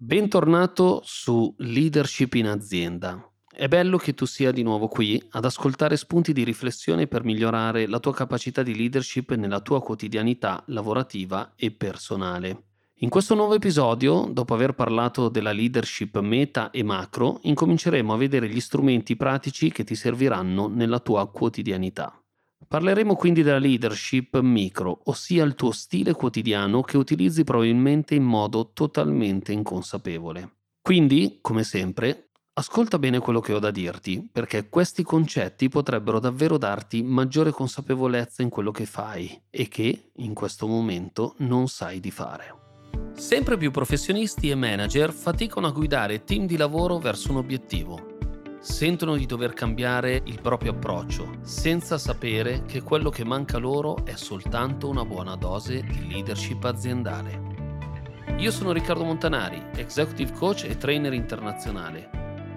Bentornato su Leadership in azienda. È bello che tu sia di nuovo qui ad ascoltare spunti di riflessione per migliorare la tua capacità di leadership nella tua quotidianità lavorativa e personale. In questo nuovo episodio, dopo aver parlato della leadership meta e macro, incominceremo a vedere gli strumenti pratici che ti serviranno nella tua quotidianità. Parleremo quindi della leadership micro, ossia il tuo stile quotidiano che utilizzi probabilmente in modo totalmente inconsapevole. Quindi, come sempre, ascolta bene quello che ho da dirti, perché questi concetti potrebbero davvero darti maggiore consapevolezza in quello che fai e che, in questo momento, non sai di fare. Sempre più professionisti e manager faticano a guidare team di lavoro verso un obiettivo sentono di dover cambiare il proprio approccio, senza sapere che quello che manca loro è soltanto una buona dose di leadership aziendale. Io sono Riccardo Montanari, executive coach e trainer internazionale.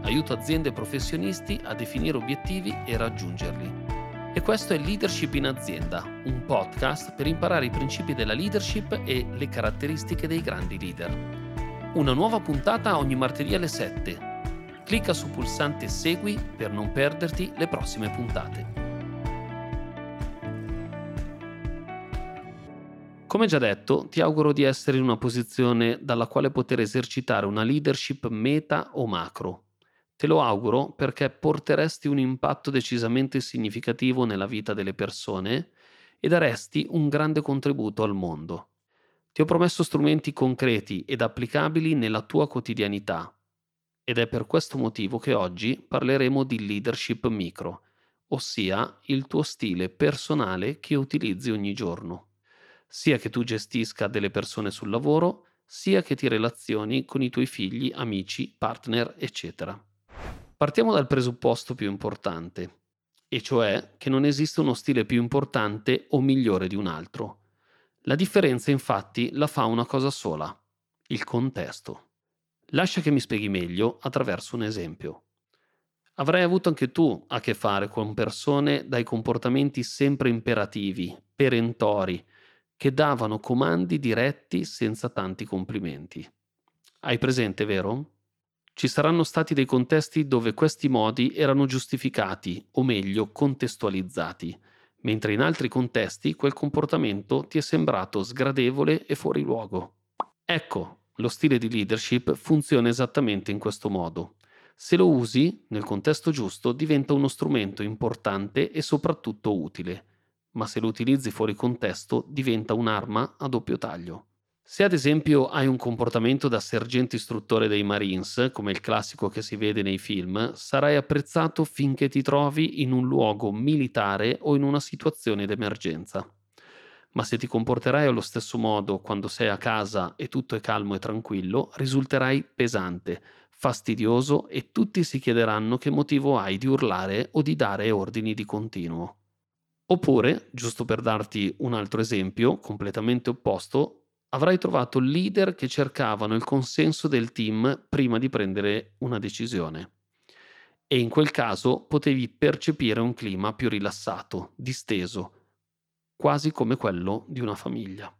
Aiuto aziende e professionisti a definire obiettivi e raggiungerli. E questo è Leadership in azienda, un podcast per imparare i principi della leadership e le caratteristiche dei grandi leader. Una nuova puntata ogni martedì alle 7 Clicca sul pulsante Segui per non perderti le prossime puntate. Come già detto, ti auguro di essere in una posizione dalla quale poter esercitare una leadership meta o macro. Te lo auguro perché porteresti un impatto decisamente significativo nella vita delle persone e daresti un grande contributo al mondo. Ti ho promesso strumenti concreti ed applicabili nella tua quotidianità ed è per questo motivo che oggi parleremo di leadership micro, ossia il tuo stile personale che utilizzi ogni giorno, sia che tu gestisca delle persone sul lavoro, sia che ti relazioni con i tuoi figli, amici, partner, eccetera. Partiamo dal presupposto più importante, e cioè che non esiste uno stile più importante o migliore di un altro. La differenza infatti la fa una cosa sola, il contesto. Lascia che mi spieghi meglio attraverso un esempio. Avrai avuto anche tu a che fare con persone dai comportamenti sempre imperativi, perentori, che davano comandi diretti senza tanti complimenti. Hai presente, vero? Ci saranno stati dei contesti dove questi modi erano giustificati, o meglio, contestualizzati, mentre in altri contesti quel comportamento ti è sembrato sgradevole e fuori luogo. Ecco, lo stile di leadership funziona esattamente in questo modo. Se lo usi nel contesto giusto diventa uno strumento importante e soprattutto utile, ma se lo utilizzi fuori contesto diventa un'arma a doppio taglio. Se ad esempio hai un comportamento da sergente istruttore dei Marines, come il classico che si vede nei film, sarai apprezzato finché ti trovi in un luogo militare o in una situazione d'emergenza ma se ti comporterai allo stesso modo quando sei a casa e tutto è calmo e tranquillo, risulterai pesante, fastidioso e tutti si chiederanno che motivo hai di urlare o di dare ordini di continuo. Oppure, giusto per darti un altro esempio completamente opposto, avrai trovato leader che cercavano il consenso del team prima di prendere una decisione. E in quel caso potevi percepire un clima più rilassato, disteso, quasi come quello di una famiglia.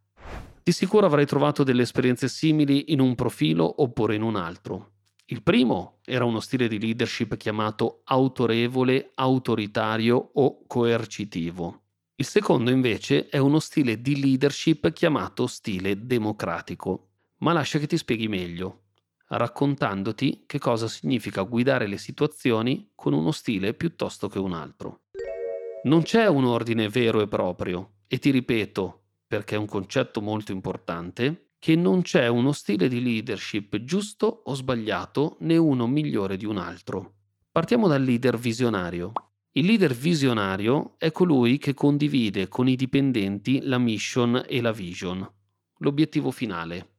Di sicuro avrai trovato delle esperienze simili in un profilo oppure in un altro. Il primo era uno stile di leadership chiamato autorevole, autoritario o coercitivo. Il secondo invece è uno stile di leadership chiamato stile democratico. Ma lascia che ti spieghi meglio, raccontandoti che cosa significa guidare le situazioni con uno stile piuttosto che un altro. Non c'è un ordine vero e proprio e ti ripeto, perché è un concetto molto importante, che non c'è uno stile di leadership giusto o sbagliato né uno migliore di un altro. Partiamo dal leader visionario. Il leader visionario è colui che condivide con i dipendenti la mission e la vision, l'obiettivo finale,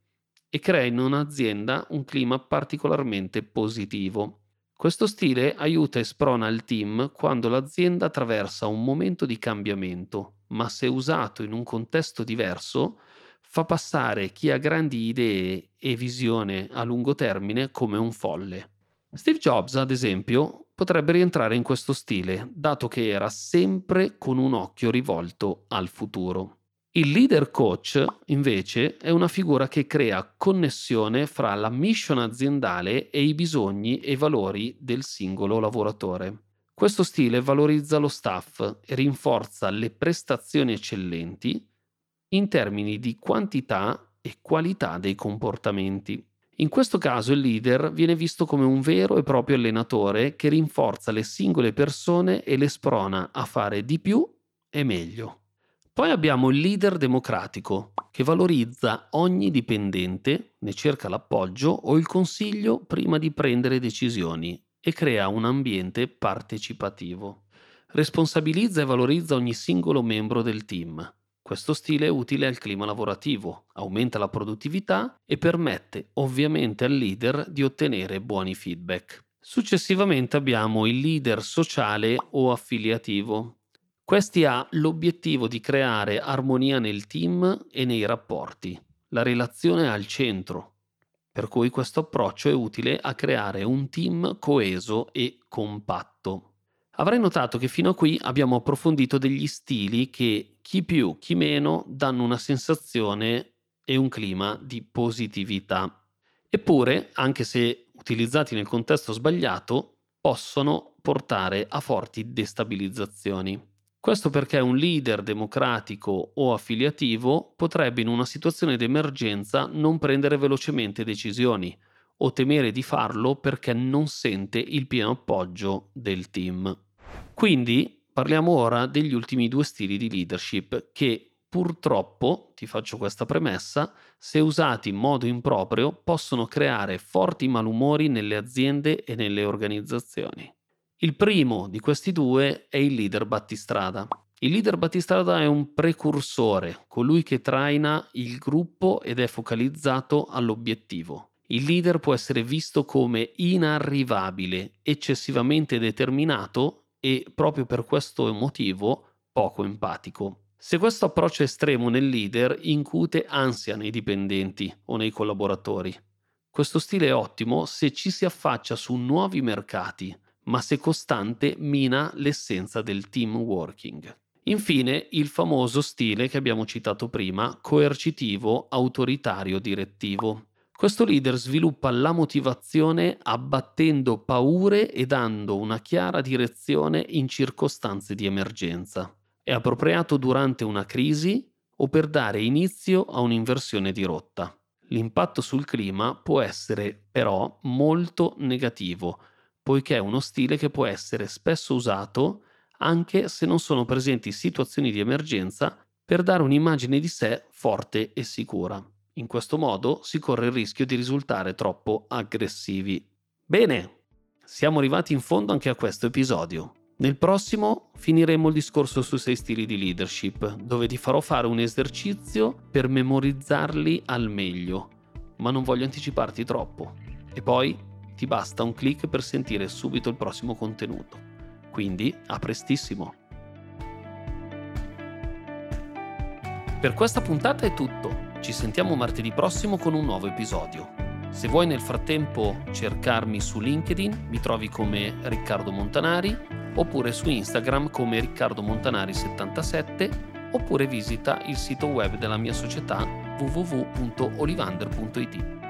e crea in un'azienda un clima particolarmente positivo. Questo stile aiuta e sprona il team quando l'azienda attraversa un momento di cambiamento, ma se usato in un contesto diverso, fa passare chi ha grandi idee e visione a lungo termine come un folle. Steve Jobs, ad esempio, potrebbe rientrare in questo stile, dato che era sempre con un occhio rivolto al futuro. Il leader coach, invece, è una figura che crea connessione fra la mission aziendale e i bisogni e i valori del singolo lavoratore. Questo stile valorizza lo staff e rinforza le prestazioni eccellenti in termini di quantità e qualità dei comportamenti. In questo caso il leader viene visto come un vero e proprio allenatore che rinforza le singole persone e le sprona a fare di più e meglio. Poi abbiamo il leader democratico, che valorizza ogni dipendente, ne cerca l'appoggio o il consiglio prima di prendere decisioni e crea un ambiente partecipativo. Responsabilizza e valorizza ogni singolo membro del team. Questo stile è utile al clima lavorativo, aumenta la produttività e permette ovviamente al leader di ottenere buoni feedback. Successivamente abbiamo il leader sociale o affiliativo, questi ha l'obiettivo di creare armonia nel team e nei rapporti. La relazione è al centro, per cui questo approccio è utile a creare un team coeso e compatto. Avrai notato che fino a qui abbiamo approfondito degli stili che chi più, chi meno danno una sensazione e un clima di positività. Eppure, anche se utilizzati nel contesto sbagliato, possono portare a forti destabilizzazioni. Questo perché un leader democratico o affiliativo potrebbe in una situazione di emergenza non prendere velocemente decisioni o temere di farlo perché non sente il pieno appoggio del team. Quindi parliamo ora degli ultimi due stili di leadership che purtroppo, ti faccio questa premessa, se usati in modo improprio possono creare forti malumori nelle aziende e nelle organizzazioni. Il primo di questi due è il leader battistrada. Il leader battistrada è un precursore, colui che traina il gruppo ed è focalizzato all'obiettivo. Il leader può essere visto come inarrivabile, eccessivamente determinato e proprio per questo motivo poco empatico. Se questo approccio estremo nel leader incute ansia nei dipendenti o nei collaboratori. Questo stile è ottimo se ci si affaccia su nuovi mercati, ma se costante mina l'essenza del team working. Infine, il famoso stile che abbiamo citato prima, coercitivo, autoritario, direttivo. Questo leader sviluppa la motivazione abbattendo paure e dando una chiara direzione in circostanze di emergenza. È appropriato durante una crisi o per dare inizio a un'inversione di rotta. L'impatto sul clima può essere però molto negativo, poiché è uno stile che può essere spesso usato anche se non sono presenti situazioni di emergenza per dare un'immagine di sé forte e sicura. In questo modo si corre il rischio di risultare troppo aggressivi. Bene, siamo arrivati in fondo anche a questo episodio. Nel prossimo finiremo il discorso su sei stili di leadership, dove ti farò fare un esercizio per memorizzarli al meglio, ma non voglio anticiparti troppo. E poi ti basta un clic per sentire subito il prossimo contenuto. Quindi a prestissimo! Per questa puntata è tutto. Ci sentiamo martedì prossimo con un nuovo episodio. Se vuoi nel frattempo cercarmi su LinkedIn, mi trovi come Riccardo Montanari, oppure su Instagram come Riccardo Montanari77, oppure visita il sito web della mia società www.olivander.it.